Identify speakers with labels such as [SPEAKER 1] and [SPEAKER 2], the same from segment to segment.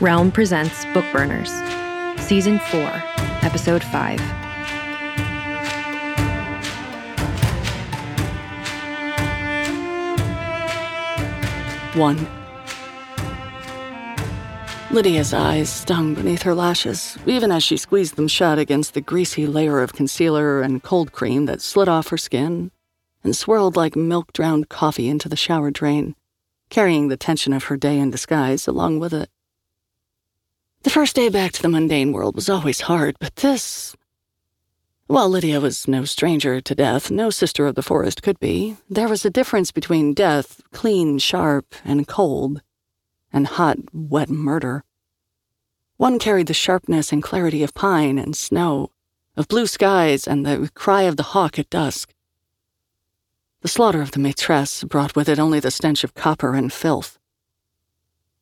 [SPEAKER 1] Realm presents Bookburners, Season 4, Episode 5.
[SPEAKER 2] One. Lydia's eyes stung beneath her lashes, even as she squeezed them shut against the greasy layer of concealer and cold cream that slid off her skin and swirled like milk drowned coffee into the shower drain, carrying the tension of her day in disguise along with it. The first day back to the mundane world was always hard, but this. While Lydia was no stranger to death, no sister of the forest could be, there was a difference between death, clean, sharp, and cold, and hot, wet murder. One carried the sharpness and clarity of pine and snow, of blue skies and the cry of the hawk at dusk. The slaughter of the maitresse brought with it only the stench of copper and filth.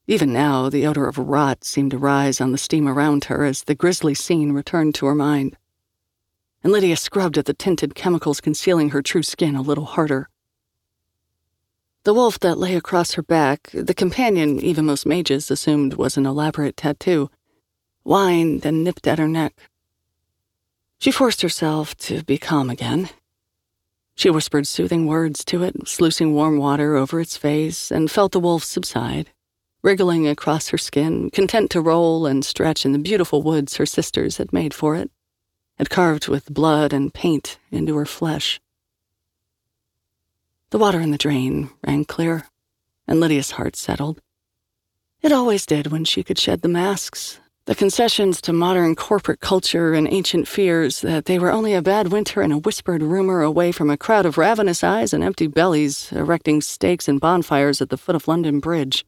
[SPEAKER 2] Even now, the odor of rot seemed to rise on the steam around her as the grisly scene returned to her mind. And Lydia scrubbed at the tinted chemicals concealing her true skin a little harder. The wolf that lay across her back, the companion even most mages assumed was an elaborate tattoo, whined and nipped at her neck. She forced herself to be calm again. She whispered soothing words to it, sluicing warm water over its face, and felt the wolf subside wriggling across her skin, content to roll and stretch in the beautiful woods her sisters had made for it, had carved with blood and paint into her flesh. The water in the drain ran clear, and Lydia's heart settled. It always did when she could shed the masks, the concessions to modern corporate culture and ancient fears that they were only a bad winter and a whispered rumor away from a crowd of ravenous eyes and empty bellies erecting stakes and bonfires at the foot of London Bridge.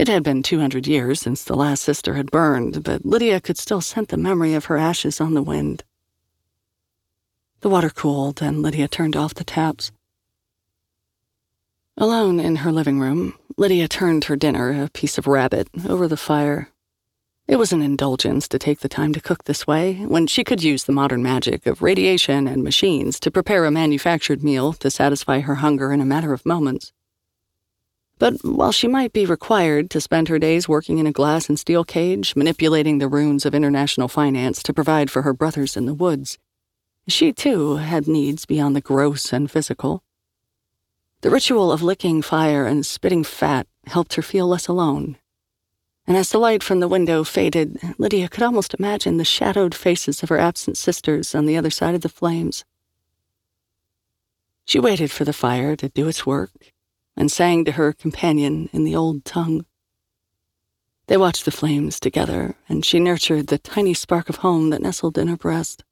[SPEAKER 2] It had been 200 years since the last sister had burned, but Lydia could still scent the memory of her ashes on the wind. The water cooled, and Lydia turned off the taps. Alone in her living room, Lydia turned her dinner, a piece of rabbit, over the fire. It was an indulgence to take the time to cook this way, when she could use the modern magic of radiation and machines to prepare a manufactured meal to satisfy her hunger in a matter of moments. But while she might be required to spend her days working in a glass and steel cage, manipulating the runes of international finance to provide for her brothers in the woods, she too had needs beyond the gross and physical. The ritual of licking fire and spitting fat helped her feel less alone. And as the light from the window faded, Lydia could almost imagine the shadowed faces of her absent sisters on the other side of the flames. She waited for the fire to do its work and sang to her companion in the old tongue. They watched the flames together, and she nurtured the tiny spark of home that nestled in her breast.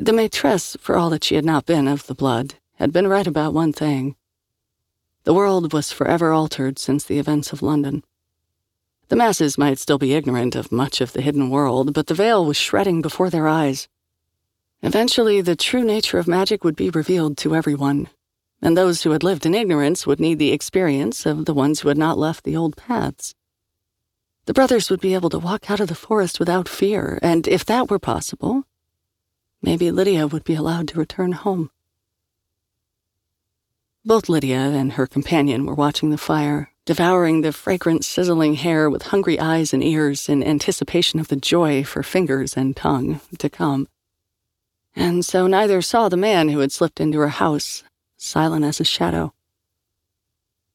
[SPEAKER 2] The maitresse, for all that she had not been of the blood, had been right about one thing. The world was forever altered since the events of London. The masses might still be ignorant of much of the hidden world, but the veil was shredding before their eyes. Eventually, the true nature of magic would be revealed to everyone, and those who had lived in ignorance would need the experience of the ones who had not left the old paths. The brothers would be able to walk out of the forest without fear, and if that were possible, maybe Lydia would be allowed to return home. Both Lydia and her companion were watching the fire, devouring the fragrant, sizzling hare with hungry eyes and ears in anticipation of the joy for fingers and tongue to come. And so neither saw the man who had slipped into her house, silent as a shadow.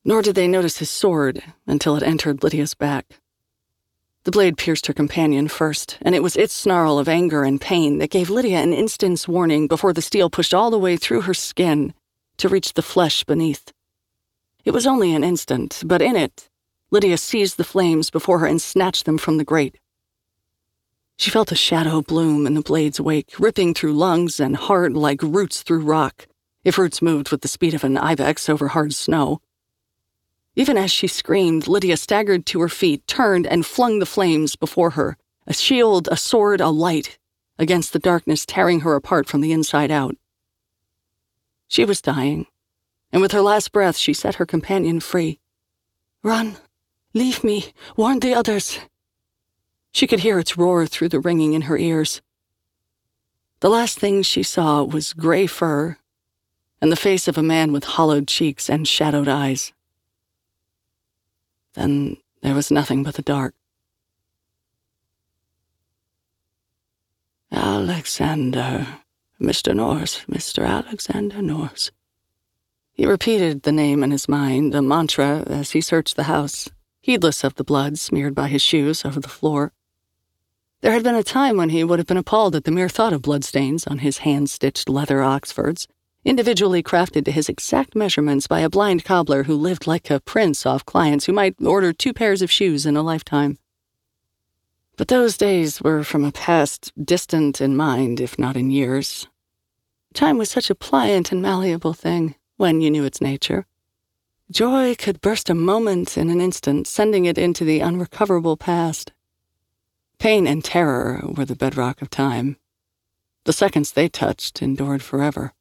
[SPEAKER 2] Nor did they notice his sword until it entered Lydia's back. The blade pierced her companion first, and it was its snarl of anger and pain that gave Lydia an instant's warning before the steel pushed all the way through her skin to reach the flesh beneath. It was only an instant, but in it, Lydia seized the flames before her and snatched them from the grate. She felt a shadow bloom in the blade's wake, ripping through lungs and heart like roots through rock, if roots moved with the speed of an ibex over hard snow. Even as she screamed, Lydia staggered to her feet, turned, and flung the flames before her a shield, a sword, a light against the darkness tearing her apart from the inside out. She was dying, and with her last breath, she set her companion free. Run! Leave me! Warn the others! She could hear its roar through the ringing in her ears. The last thing she saw was gray fur and the face of a man with hollowed cheeks and shadowed eyes. Then there was nothing but the dark. Alexander, Mr. Norse, Mr. Alexander Norse. He repeated the name in his mind, a mantra, as he searched the house, heedless of the blood smeared by his shoes over the floor. There had been a time when he would have been appalled at the mere thought of bloodstains on his hand stitched leather Oxfords, individually crafted to his exact measurements by a blind cobbler who lived like a prince off clients who might order two pairs of shoes in a lifetime. But those days were from a past distant in mind, if not in years. Time was such a pliant and malleable thing when you knew its nature. Joy could burst a moment in an instant, sending it into the unrecoverable past. Pain and terror were the bedrock of time. The seconds they touched endured forever.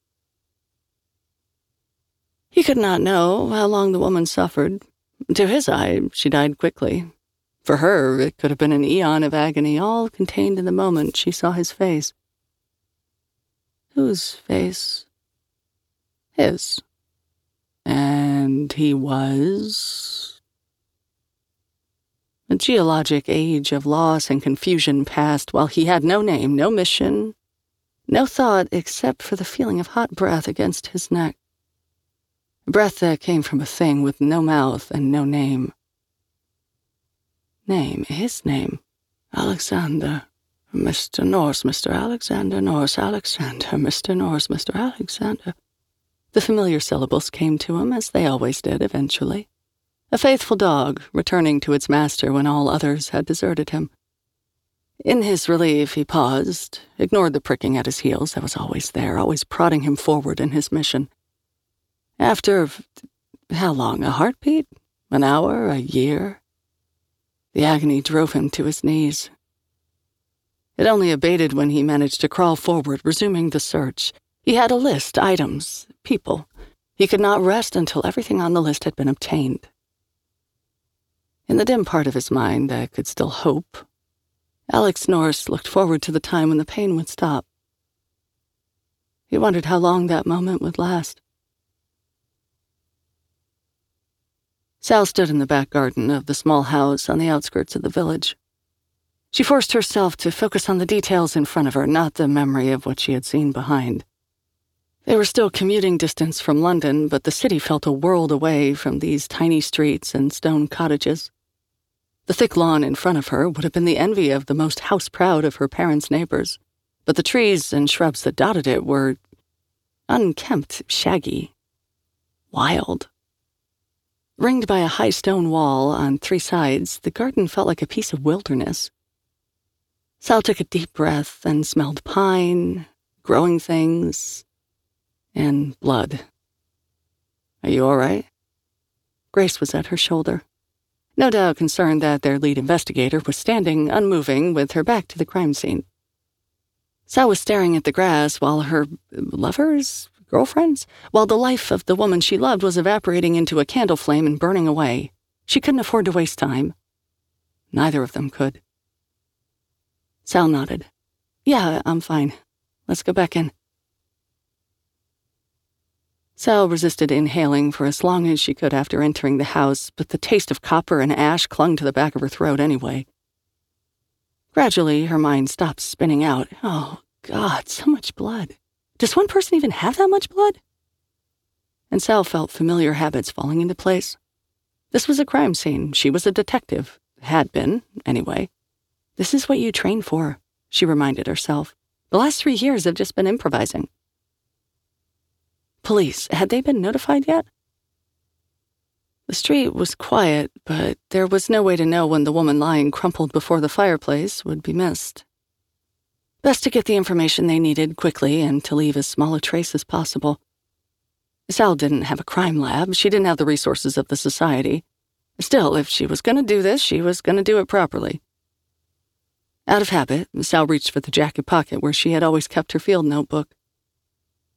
[SPEAKER 2] He could not know how long the woman suffered. To his eye, she died quickly. For her, it could have been an eon of agony, all contained in the moment she saw his face. Whose face? His. And he was. A geologic age of loss and confusion passed while he had no name, no mission, no thought except for the feeling of hot breath against his neck. Breath that came from a thing with no mouth and no name. Name, his name. Alexander. Mr. Norse, Mr. Alexander Norse, Alexander, Mr. Norse, Mr. Alexander. The familiar syllables came to him, as they always did eventually. A faithful dog, returning to its master when all others had deserted him. In his relief, he paused, ignored the pricking at his heels that was always there, always prodding him forward in his mission. After how long? A heartbeat? An hour? A year? The agony drove him to his knees. It only abated when he managed to crawl forward, resuming the search. He had a list, items, people. He could not rest until everything on the list had been obtained. In the dim part of his mind that could still hope, Alexander Norse looked forward to the time when the pain would stop. He wondered how long that moment would last. Sal stood in the back garden of the small house on the outskirts of the village. She forced herself to focus on the details in front of her, not the memory of what she had seen behind. They were still commuting distance from London, but the city felt a world away from these tiny streets and stone cottages. The thick lawn in front of her would have been the envy of the most house proud of her parents' neighbors, but the trees and shrubs that dotted it were unkempt, shaggy, wild. Ringed by a high stone wall on three sides, the garden felt like a piece of wilderness. Sal took a deep breath and smelled pine, growing things, and blood. Are you all right? Grace was at her shoulder, no doubt concerned that their lead investigator was standing unmoving with her back to the crime scene. Sal was staring at the grass while her lover's Girlfriends? While the life of the woman she loved was evaporating into a candle flame and burning away, she couldn't afford to waste time. Neither of them could. Sal nodded. Yeah, I'm fine. Let's go back in. Sal resisted inhaling for as long as she could after entering the house, but the taste of copper and ash clung to the back of her throat anyway. Gradually, her mind stopped spinning out. Oh, God, so much blood. Does one person even have that much blood? And Sal felt familiar habits falling into place. This was a crime scene. She was a detective. Had been, anyway. This is what you train for, she reminded herself. The last three years have just been improvising. Police, had they been notified yet? The street was quiet, but there was no way to know when the woman lying crumpled before the fireplace would be missed. Best to get the information they needed quickly and to leave as small a trace as possible. Sal didn't have a crime lab, she didn't have the resources of the society. Still, if she was going to do this, she was going to do it properly. Out of habit, Sal reached for the jacket pocket where she had always kept her field notebook.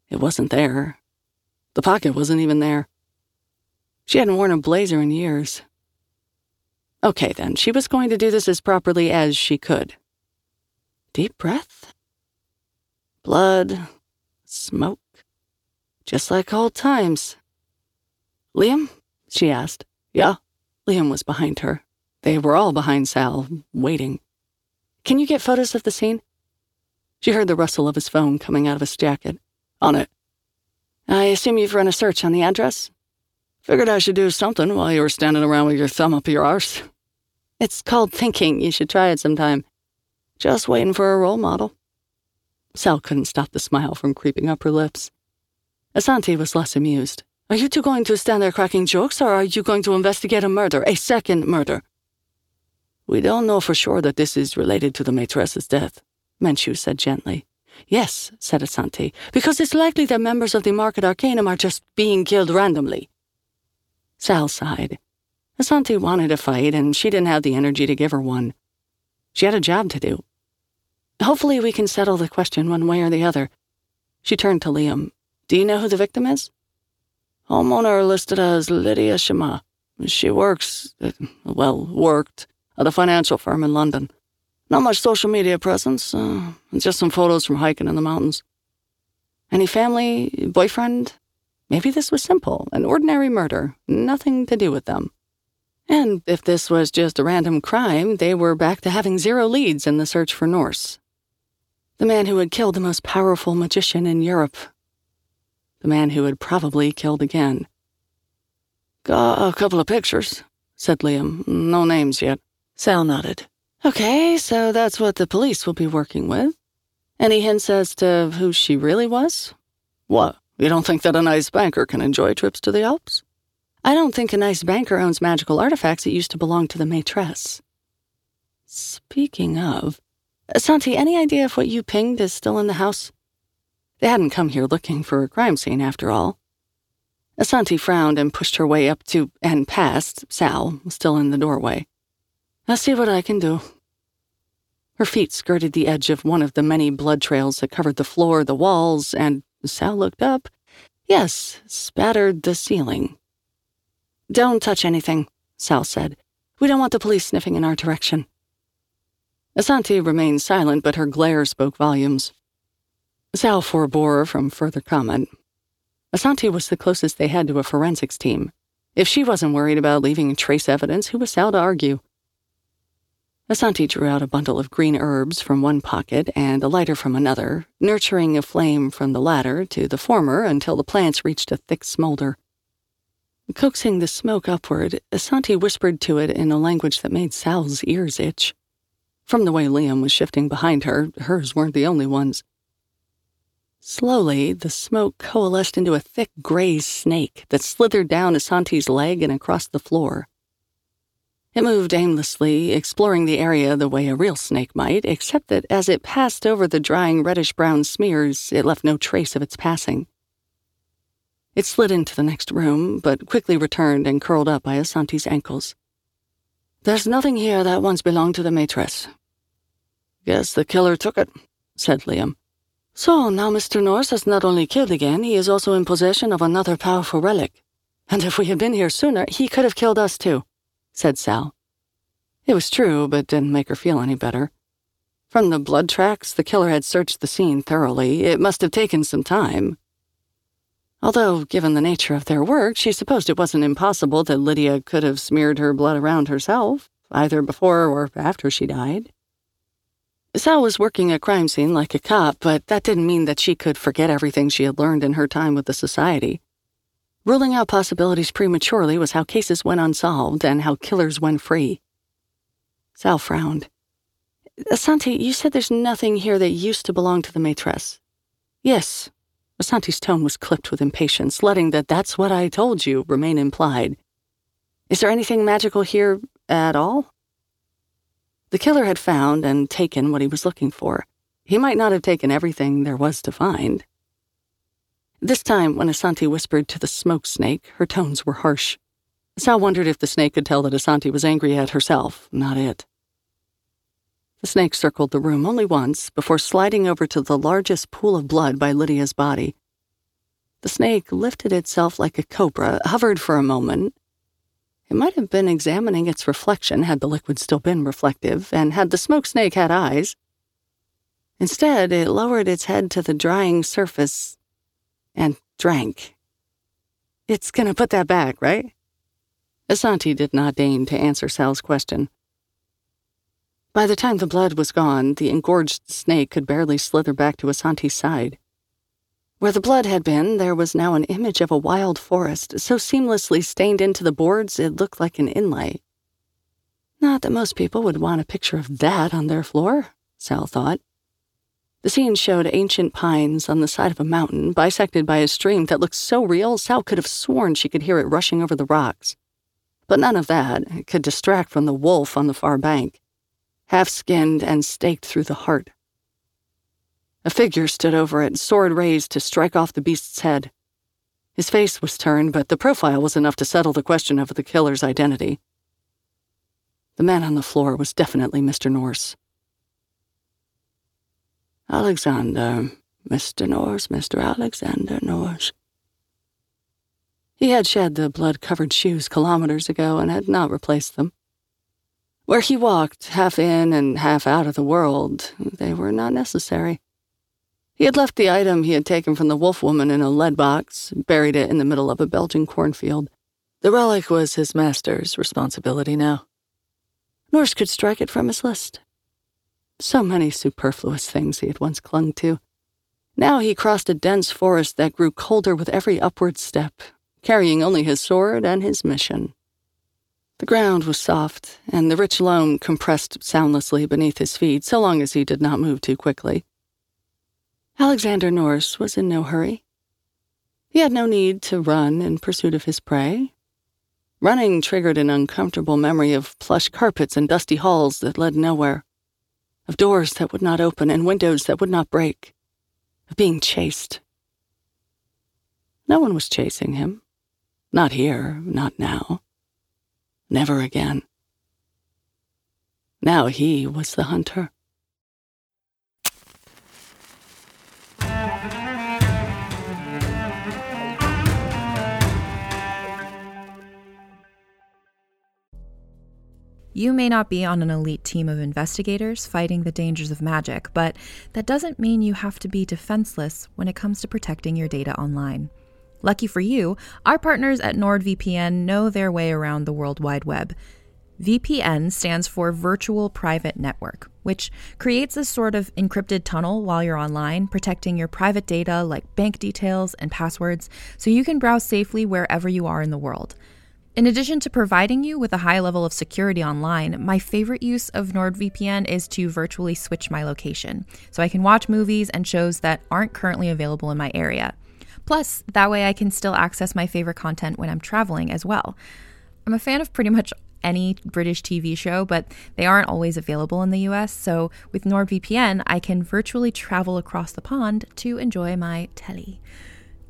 [SPEAKER 2] It wasn't there, the pocket wasn't even there. She hadn't worn a blazer in years. Okay, then, she was going to do this as properly as she could. Deep breath. Blood. Smoke. Just like old times. Liam? she asked. Yeah. Liam was behind her. They were all behind Sal, waiting. Can you get photos of the scene? She heard the rustle of his phone coming out of his jacket. On it. I assume you've run a search on the address? Figured I should do something while you were standing around with your thumb up your arse. It's called thinking. You should try it sometime. Just waiting for a role model. Sal couldn't stop the smile from creeping up her lips. Asanti was less amused. Are you two going to stand there cracking jokes, or are you going to investigate a murder, a second murder? We don't know for sure that this is related to the maitresse's death, Menchu said gently. Yes, said Asanti, because it's likely that members of the Market Arcanum are just being killed randomly. Sal sighed. Asanti wanted a fight, and she didn't have the energy to give her one. She had a job to do. Hopefully, we can settle the question one way or the other. She turned to Liam. Do you know who the victim is? Homeowner listed as Lydia Shema. She works, well, worked, at a financial firm in London. Not much social media presence, uh, just some photos from hiking in the mountains. Any family, boyfriend? Maybe this was simple, an ordinary murder, nothing to do with them. And if this was just a random crime, they were back to having zero leads in the search for Norse. The man who had killed the most powerful magician in Europe. The man who had probably killed again. Got a couple of pictures, said Liam. No names yet. Sal nodded. Okay, so that's what the police will be working with. Any hints as to who she really was? What? You don't think that a nice banker can enjoy trips to the Alps? I don't think a nice banker owns magical artifacts that used to belong to the maitresse. Speaking of, Santi, any idea if what you pinged is still in the house? They hadn't come here looking for a crime scene, after all. Asanti frowned and pushed her way up to and past Sal, still in the doorway. I'll see what I can do. Her feet skirted the edge of one of the many blood trails that covered the floor, the walls, and Sal looked up. Yes, spattered the ceiling. Don't touch anything, Sal said. We don't want the police sniffing in our direction. Asanti remained silent, but her glare spoke volumes. Sal forbore from further comment. Asanti was the closest they had to a forensics team. If she wasn't worried about leaving trace evidence, who was Sal to argue? Asanti drew out a bundle of green herbs from one pocket and a lighter from another, nurturing a flame from the latter to the former until the plants reached a thick smolder. Coaxing the smoke upward, Asanti whispered to it in a language that made Sal's ears itch. From the way Liam was shifting behind her, hers weren't the only ones. Slowly, the smoke coalesced into a thick gray snake that slithered down Asanti's leg and across the floor. It moved aimlessly, exploring the area the way a real snake might, except that as it passed over the drying reddish brown smears, it left no trace of its passing. It slid into the next room, but quickly returned and curled up by Asanti's ankles. There's nothing here that once belonged to the maitresse. Guess the killer took it, said Liam. So now Mr. Norse has not only killed again, he is also in possession of another powerful relic. And if we had been here sooner, he could have killed us too, said Sal. It was true, but didn't make her feel any better. From the blood tracks, the killer had searched the scene thoroughly. It must have taken some time. Although, given the nature of their work, she supposed it wasn't impossible that Lydia could have smeared her blood around herself, either before or after she died. Sal was working a crime scene like a cop, but that didn't mean that she could forget everything she had learned in her time with the Society. Ruling out possibilities prematurely was how cases went unsolved and how killers went free. Sal frowned. Asanti, you said there's nothing here that used to belong to the Maîtresse. Yes. Asanti's tone was clipped with impatience, letting that that's what I told you remain implied. Is there anything magical here at all? The killer had found and taken what he was looking for. He might not have taken everything there was to find. This time, when Asanti whispered to the smoke snake, her tones were harsh. Sal wondered if the snake could tell that Asanti was angry at herself, not it. The snake circled the room only once before sliding over to the largest pool of blood by Lydia's body. The snake lifted itself like a cobra, hovered for a moment. It might have been examining its reflection had the liquid still been reflective, and had the smoke snake had eyes. Instead, it lowered its head to the drying surface and drank. It's gonna put that back, right? Asanti did not deign to answer Sal's question. By the time the blood was gone, the engorged snake could barely slither back to Asanti's side. Where the blood had been, there was now an image of a wild forest, so seamlessly stained into the boards it looked like an inlay. Not that most people would want a picture of that on their floor, Sal thought. The scene showed ancient pines on the side of a mountain, bisected by a stream that looked so real Sal could have sworn she could hear it rushing over the rocks. But none of that could distract from the wolf on the far bank half skinned and staked through the heart. A figure stood over it, sword raised to strike off the beast's head. His face was turned, but the profile was enough to settle the question of the killer's identity. The man on the floor was definitely Mr. Norse. Alexander, Mr. Norse, Mr. Alexander Norse. He had shed the blood covered shoes kilometers ago and had not replaced them. Where he walked, half in and half out of the world, they were not necessary. He had left the item he had taken from the wolf woman in a lead box, buried it in the middle of a Belgian cornfield. The relic was his master's responsibility now. Norse could strike it from his list. So many superfluous things he had once clung to. Now he crossed a dense forest that grew colder with every upward step, carrying only his sword and his mission. The ground was soft, and the rich loam compressed soundlessly beneath his feet so long as he did not move too quickly. Alexander Norse was in no hurry. He had no need to run in pursuit of his prey. Running triggered an uncomfortable memory of plush carpets and dusty halls that led nowhere, of doors that would not open and windows that would not break, of being chased. No one was chasing him. Not here, not now. Never again. Now he was the hunter.
[SPEAKER 1] You may not be on an elite team of investigators fighting the dangers of magic, but that doesn't mean you have to be defenseless when it comes to protecting your data online. Lucky for you, our partners at NordVPN know their way around the World Wide Web. VPN stands for Virtual Private Network, which creates a sort of encrypted tunnel while you're online, protecting your private data like bank details and passwords so you can browse safely wherever you are in the world. In addition to providing you with a high level of security online, my favorite use of NordVPN is to virtually switch my location so I can watch movies and shows that aren't currently available in my area. Plus, that way I can still access my favorite content when I'm traveling as well. I'm a fan of pretty much any British TV show, but they aren't always available in the US, so with NordVPN, I can virtually travel across the pond to enjoy my telly.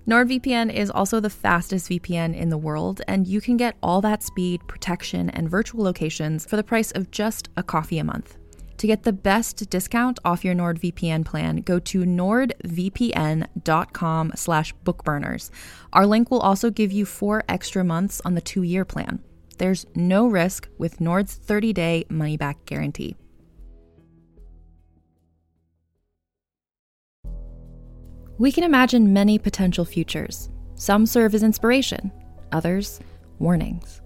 [SPEAKER 1] NordVPN is also the fastest VPN in the world, and you can get all that speed, protection, and virtual locations for the price of just a coffee a month. To get the best discount off your NordVPN plan, go to nordvpn.com slash bookburners. Our link will also give you four extra months on the two-year plan. There's no risk with Nord's 30-day money-back guarantee. We can imagine many potential futures. Some serve as inspiration, others, warnings.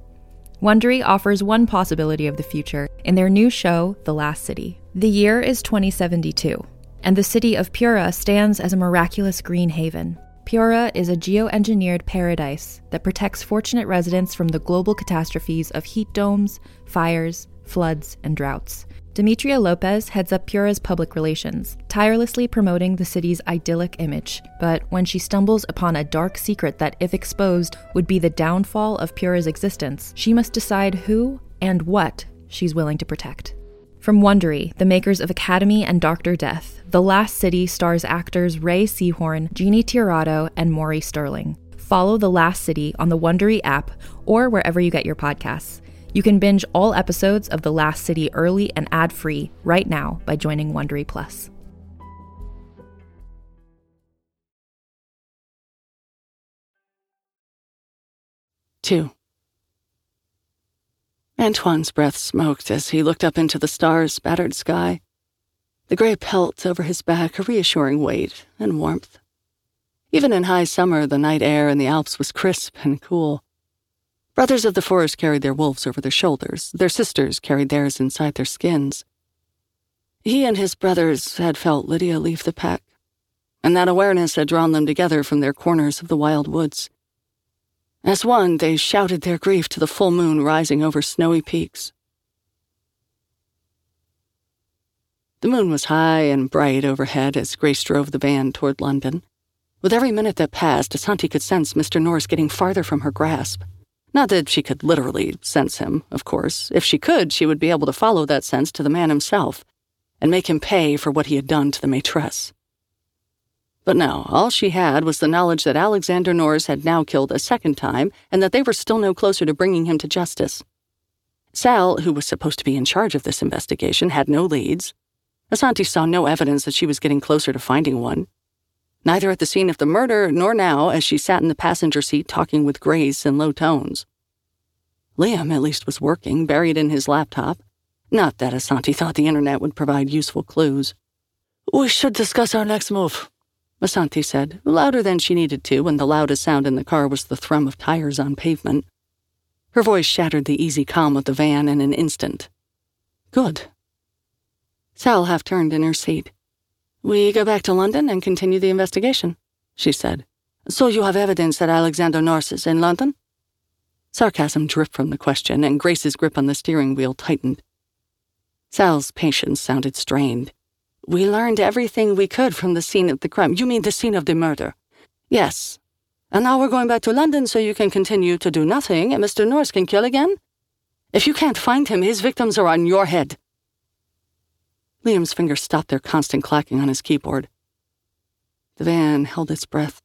[SPEAKER 1] Wondery offers one possibility of the future in their new show, The Last City. The year is 2072, and the city of Pura stands as a miraculous green haven. Pura is a geoengineered paradise that protects fortunate residents from the global catastrophes of heat domes, fires, floods, and droughts. Demetria Lopez heads up Pura's public relations, tirelessly promoting the city's idyllic image. But when she stumbles upon a dark secret that, if exposed, would be the downfall of Pura's existence, she must decide who and what she's willing to protect. From Wondery, the makers of Academy and Doctor Death, The Last City stars actors Rhea Seehorn, Jeannie Tirado, and Maury Sterling. Follow The Last City on the Wondery app or wherever you get your podcasts. You can binge all episodes of The Last City early and ad-free right now by joining Wondery Plus.
[SPEAKER 2] Two. Antoine's breath smoked as he looked up into the stars battered sky. The gray pelt over his back a reassuring weight and warmth. Even in high summer, the night air in the Alps was crisp and cool. Brothers of the forest carried their wolves over their shoulders, their sisters carried theirs inside their skins. He and his brothers had felt Lydia leave the pack, and that awareness had drawn them together from their corners of the wild woods. As one, they shouted their grief to the full moon rising over snowy peaks. The moon was high and bright overhead as Grace drove the van toward London. With every minute that passed, Asanti could sense Mr. Norse getting farther from her grasp. Not that she could literally sense him, of course. If she could, she would be able to follow that sense to the man himself and make him pay for what he had done to the maitresse. But no, all she had was the knowledge that Alexander Norse had now killed a second time and that they were still no closer to bringing him to justice. Sal, who was supposed to be in charge of this investigation, had no leads. Asanti saw no evidence that she was getting closer to finding one neither at the scene of the murder nor now as she sat in the passenger seat talking with Grace in low tones. Liam, at least, was working, buried in his laptop. Not that Asanti thought the internet would provide useful clues. We should discuss our next move, Asanti said, louder than she needed to, and the loudest sound in the car was the thrum of tires on pavement. Her voice shattered the easy calm of the van in an instant. Good. Sal half turned in her seat. We go back to London and continue the investigation, she said. So you have evidence that Alexander Norse is in London? Sarcasm dripped from the question, and Grace's grip on the steering wheel tightened. Sal's patience sounded strained. We learned everything we could from the scene of the crime. You mean the scene of the murder? Yes. And now we're going back to London so you can continue to do nothing and Mr. Norse can kill again? If you can't find him, his victims are on your head. Liam's fingers stopped their constant clacking on his keyboard. The van held its breath.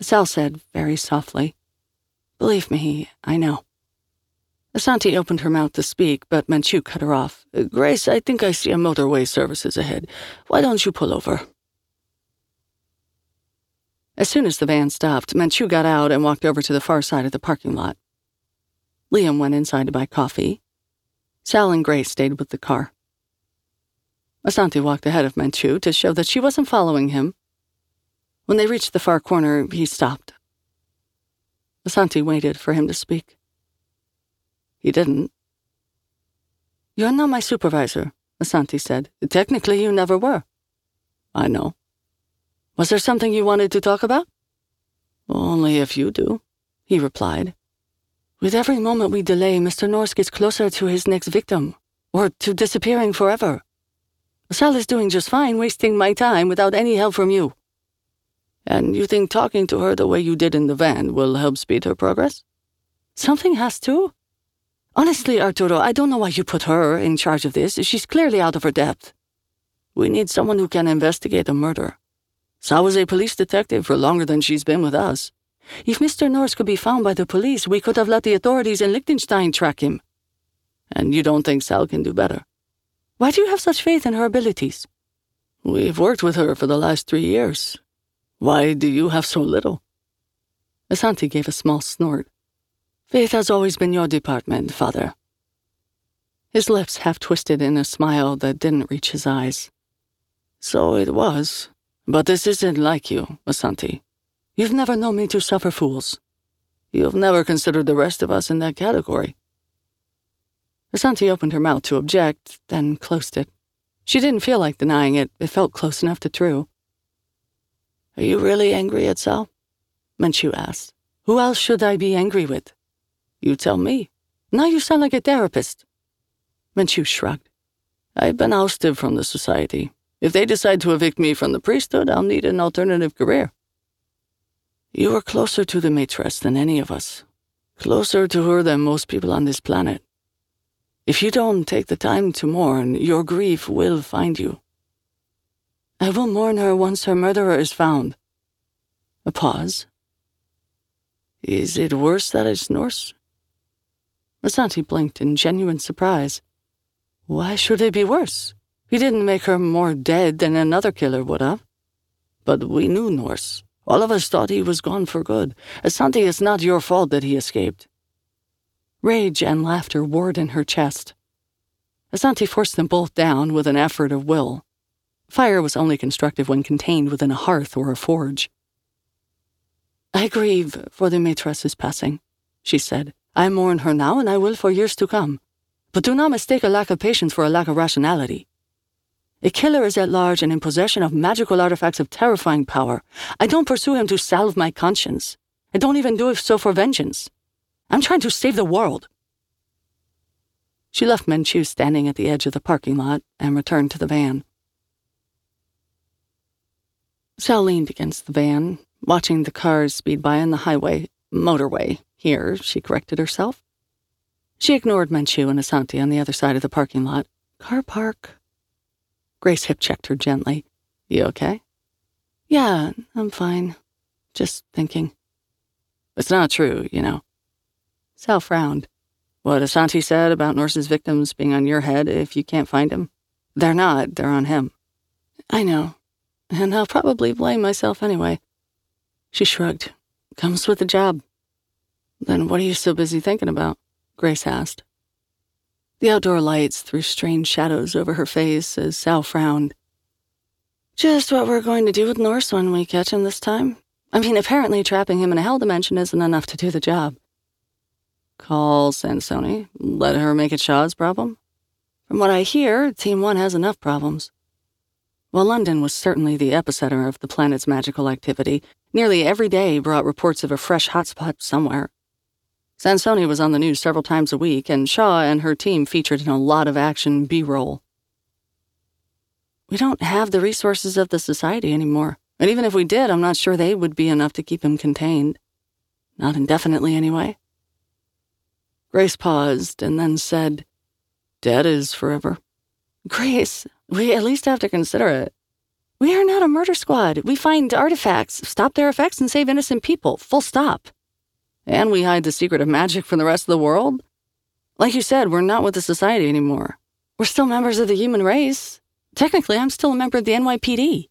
[SPEAKER 2] Sal said very softly, Believe me, I know. Asanti opened her mouth to speak, but Menchu cut her off. Grace, I think I see a motorway services ahead. Why don't you pull over? As soon as the van stopped, Menchu got out and walked over to the far side of the parking lot. Liam went inside to buy coffee. Sal and Grace stayed with the car. Asanti walked ahead of Menchu to show that she wasn't following him. When they reached the far corner, he stopped. Asanti waited for him to speak. He didn't. You're not my supervisor, Asanti said. Technically, you never were. I know. Was there something you wanted to talk about? Only if you do, he replied. With every moment we delay, Mr. Norse gets closer to his next victim, or to disappearing forever. Sal is doing just fine, wasting my time without any help from you. And you think talking to her the way you did in the van will help speed her progress? Something has to. Honestly, Arturo, I don't know why you put her in charge of this. She's clearly out of her depth. We need someone who can investigate a murder. Sal was a police detective for longer than she's been with us. If Mr. Norse could be found by the police, we could have let the authorities in Liechtenstein track him. And you don't think Sal can do better? Why do you have such faith in her abilities? We've worked with her for the last three years. Why do you have so little? Asanti gave a small snort. Faith has always been your department, father. His lips half twisted in a smile that didn't reach his eyes. So it was. But this isn't like you, Asanti. You've never known me to suffer fools. You've never considered the rest of us in that category. Asanti opened her mouth to object, then closed it. She didn't feel like denying it, it felt close enough to true. Are you really angry at Sal? Menchu asked. Who else should I be angry with? You tell me. Now you sound like a therapist. Menchu shrugged. I've been ousted from the society. If they decide to evict me from the priesthood, I'll need an alternative career. You are closer to the Maîtresse than any of us. Closer to her than most people on this planet. If you don't take the time to mourn, your grief will find you. I will mourn her once her murderer is found. A pause. Is it worse that it's Norse? Asanti blinked in genuine surprise. Why should it be worse? He didn't make her more dead than another killer would have. But we knew Norse. All of us thought he was gone for good. Asanti, it's not your fault that he escaped. Rage and laughter warred in her chest. Asanti forced them both down with an effort of will. Fire was only constructive when contained within a hearth or a forge. I grieve for the Maîtresse's passing, she said. I mourn her now, and I will for years to come. But do not mistake a lack of patience for a lack of rationality. A killer is at large and in possession of magical artifacts of terrifying power. I don't pursue him to salve my conscience. I don't even do it so for vengeance. I'm trying to save the world. She left Menchu standing at the edge of the parking lot and returned to the van. Sal leaned against the van, watching the cars speed by on the highway, motorway, here, she corrected herself. She ignored Menchu and Asanti on the other side of the parking lot. Car park. Grace hip checked her gently. You okay? Yeah, I'm fine. Just thinking. It's not true, you know. Sal frowned. What Asanti said about Norse's victims being on your head if you can't find him? They're not, they're on him. I know. And I'll probably blame myself anyway. She shrugged. Comes with the job. Then what are you so busy thinking about? Grace asked. The outdoor lights threw strange shadows over her face as Sal frowned. Just what we're going to do with Norse when we catch him this time. I mean, apparently trapping him in a hell dimension isn't enough to do the job. Call Sansoni. Let her make it Shaw's problem? From what I hear, Team 1 has enough problems. While London was certainly the epicenter of the planet's magical activity, nearly every day brought reports of a fresh hotspot somewhere. Sansoni was on the news several times a week, and Shaw and her team featured in a lot of action B roll. We don't have the resources of the society anymore, and even if we did, I'm not sure they would be enough to keep him contained. Not indefinitely, anyway. Grace paused and then said, Dead is forever. Grace, we at least have to consider it. We are not a murder squad. We find artifacts, stop their effects, and save innocent people. Full stop. And we hide the secret of magic from the rest of the world? Like you said, we're not with the society anymore. We're still members of the human race. Technically, I'm still a member of the NYPD.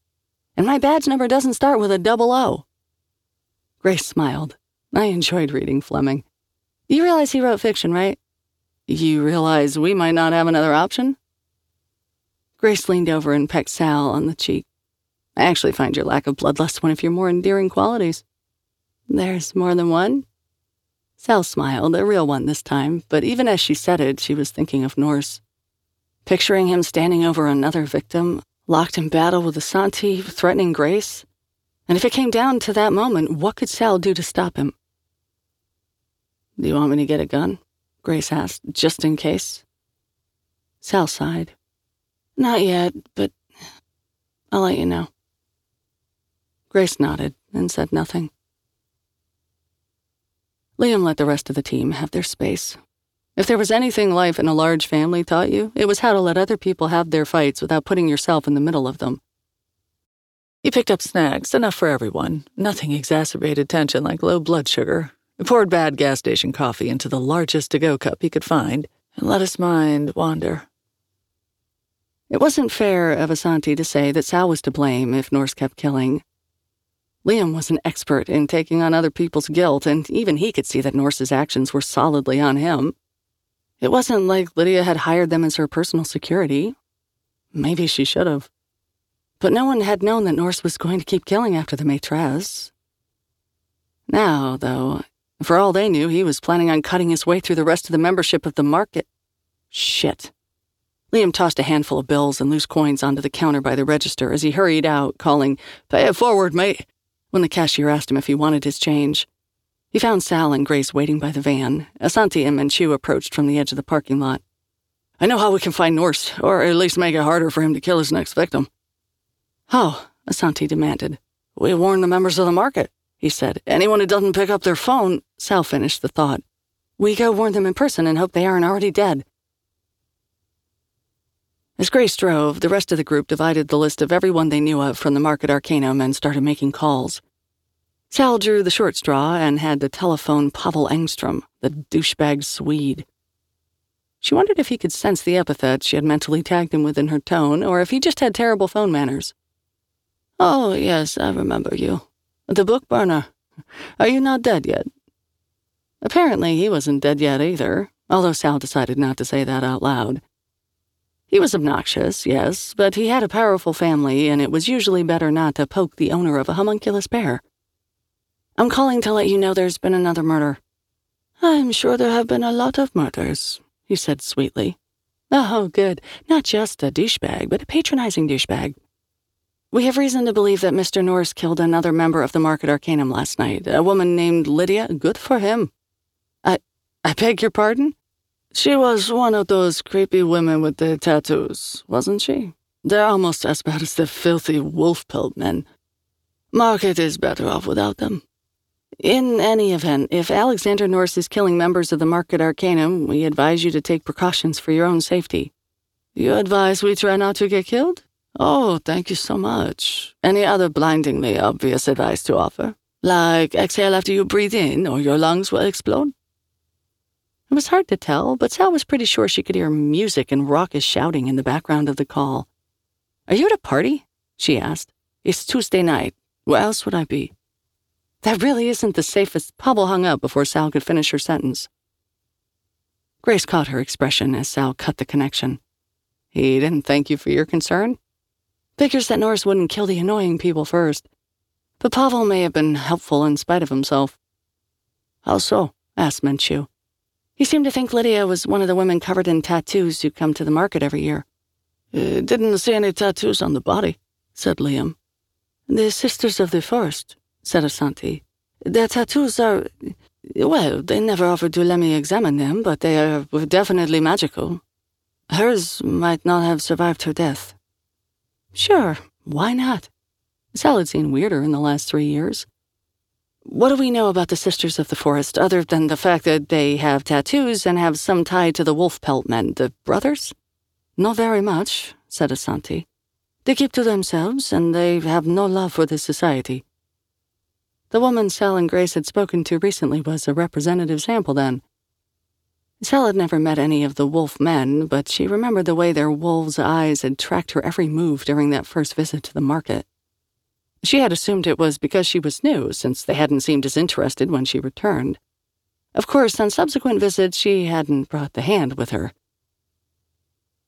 [SPEAKER 2] And my badge number doesn't start with a double O. Grace smiled. I enjoyed reading Fleming. You realize he wrote fiction, right? You realize we might not have another option? Grace leaned over and pecked Sal on the cheek. I actually find your lack of bloodlust one of your more endearing qualities. There's more than one? Sal smiled, a real one this time, but even as she said it, she was thinking of Norse. Picturing him standing over another victim, locked in battle with Asanti, threatening Grace. And if it came down to that moment, what could Sal do to stop him? Do you want me to get a gun? Grace asked, just in case. Sal sighed. Not yet, but I'll let you know. Grace nodded and said nothing. Liam let the rest of the team have their space. If there was anything life in a large family taught you, it was how to let other people have their fights without putting yourself in the middle of them. He picked up snacks, enough for everyone. Nothing exacerbated tension like low blood sugar. Poured bad gas station coffee into the largest to go cup he could find and let his mind wander. It wasn't fair of Asanti to say that Sal was to blame if Norse kept killing. Liam was an expert in taking on other people's guilt, and even he could see that Norse's actions were solidly on him. It wasn't like Lydia had hired them as her personal security. Maybe she should have. But no one had known that Norse was going to keep killing after the maitresse. Now, though, for all they knew, he was planning on cutting his way through the rest of the membership of the market. Shit. Liam tossed a handful of bills and loose coins onto the counter by the register as he hurried out, calling, Pay it forward, mate, when the cashier asked him if he wanted his change. He found Sal and Grace waiting by the van. Asanti and Menchu approached from the edge of the parking lot. I know how we can find Norse, or at least make it harder for him to kill his next victim. Oh, how? Asanti demanded. We warn the members of the market, he said. Anyone who doesn't pick up their phone, Sal finished the thought. We go warn them in person and hope they aren't already dead. As Grace drove, the rest of the group divided the list of everyone they knew of from the Market Arcanum and started making calls. Sal drew the short straw and had to telephone Pavel Engstrom, the douchebag Swede. She wondered if he could sense the epithet she had mentally tagged him with in her tone, or if he just had terrible phone manners. Oh, yes, I remember you. The book burner. Are you not dead yet? Apparently, he wasn't dead yet either, although Sal decided not to say that out loud. He was obnoxious, yes, but he had a powerful family, and it was usually better not to poke the owner of a homunculus bear. I'm calling to let you know there's been another murder. I'm sure there have been a lot of murders, he said sweetly. Oh, good. Not just a douchebag, but a patronizing douchebag. We have reason to believe that Mr. Norse killed another member of the Market Arcanum last night, a woman named Lydia. Good for him. I. I beg your pardon? She was one of those creepy women with the tattoos, wasn't she? They're almost as bad as the filthy wolf pelt men. Market is better off without them. In any event, if Alexander Norse is killing members of the Market Arcanum, we advise you to take precautions for your own safety. You advise we try not to get killed? Oh, thank you so much. Any other blindingly obvious advice to offer? Like exhale after you breathe in, or your lungs will explode? It was hard to tell, but Sal was pretty sure she could hear music and raucous shouting in the background of the call. Are you at a party? she asked. It's Tuesday night. Where else would I be? That really isn't the safest. Pavel hung up before Sal could finish her sentence. Grace caught her expression as Sal cut the connection. He didn't thank you for your concern? Figures that Norse wouldn't kill the annoying people first. But Pavel may have been helpful in spite of himself. How so? asked Menchu. He seemed to think Lydia was one of the women covered in tattoos who come to the market every year. Uh, didn't see any tattoos on the body, said Liam. The Sisters of the Forest, said Asanti. Their tattoos are. Well, they never offered to let me examine them, but they are definitely magical. Hers might not have survived her death. Sure, why not? Sal had seen weirder in the last three years. What do we know about the Sisters of the Forest other than the fact that they have tattoos and have some tie to the wolf pelt men, the brothers? Not very much, said Asanti. They keep to themselves and they have no love for this society. The woman Sal and Grace had spoken to recently was a representative sample then. Sal had never met any of the wolf men, but she remembered the way their wolves' eyes had tracked her every move during that first visit to the market. She had assumed it was because she was new, since they hadn't seemed as interested when she returned. Of course, on subsequent visits, she hadn't brought the hand with her.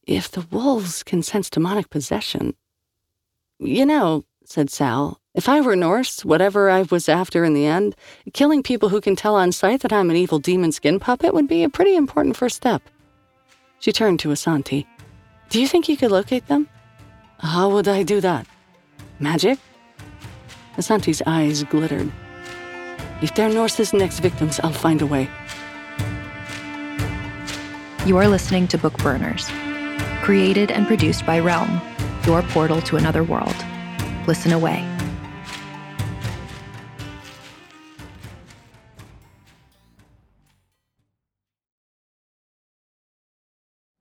[SPEAKER 2] If the wolves can sense demonic possession. You know, said Sal, if I were Norse, whatever I was after in the end, killing people who can tell on sight that I'm an evil demon skin puppet would be a pretty important first step. She turned to Asanti. Do you think you could locate them? How would I do that? Magic? Asanti's eyes glittered. If they're Norse's next victims, I'll find a way.
[SPEAKER 1] You are listening to Bookburners, created and produced by Realm, your portal to another world. Listen away.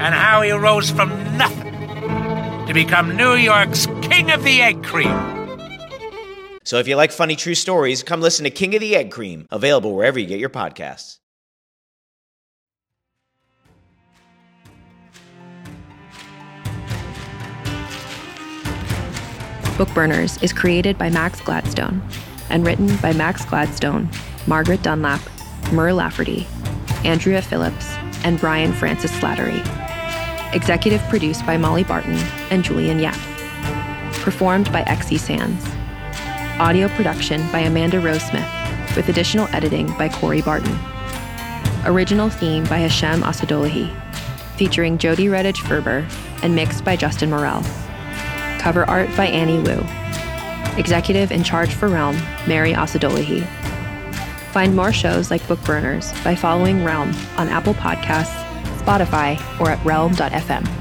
[SPEAKER 3] and how he rose from nothing to become New York's King of the Egg Cream.
[SPEAKER 4] So if you like funny true stories, come listen to King of the Egg Cream, available wherever you get your podcasts.
[SPEAKER 1] Bookburners is created by Max Gladstone and written by Max Gladstone, Margaret Dunlap, Mur Lafferty, Andrea Phillips, and Brian Francis Slattery. Executive produced by Molly Barton and Julian Yap. Performed by Xe Sands. Audio production by Amanda Rose Smith, with additional editing by Corey Barton. Original theme by Hashem Assadullahi, featuring Jody Redditch Ferber and mixed by Justin Morel. Cover art by Annie Wu. Executive in charge for Realm, Mary Asadolahi. Find more shows like Bookburners by following Realm on Apple Podcasts, Spotify, or at realm.fm.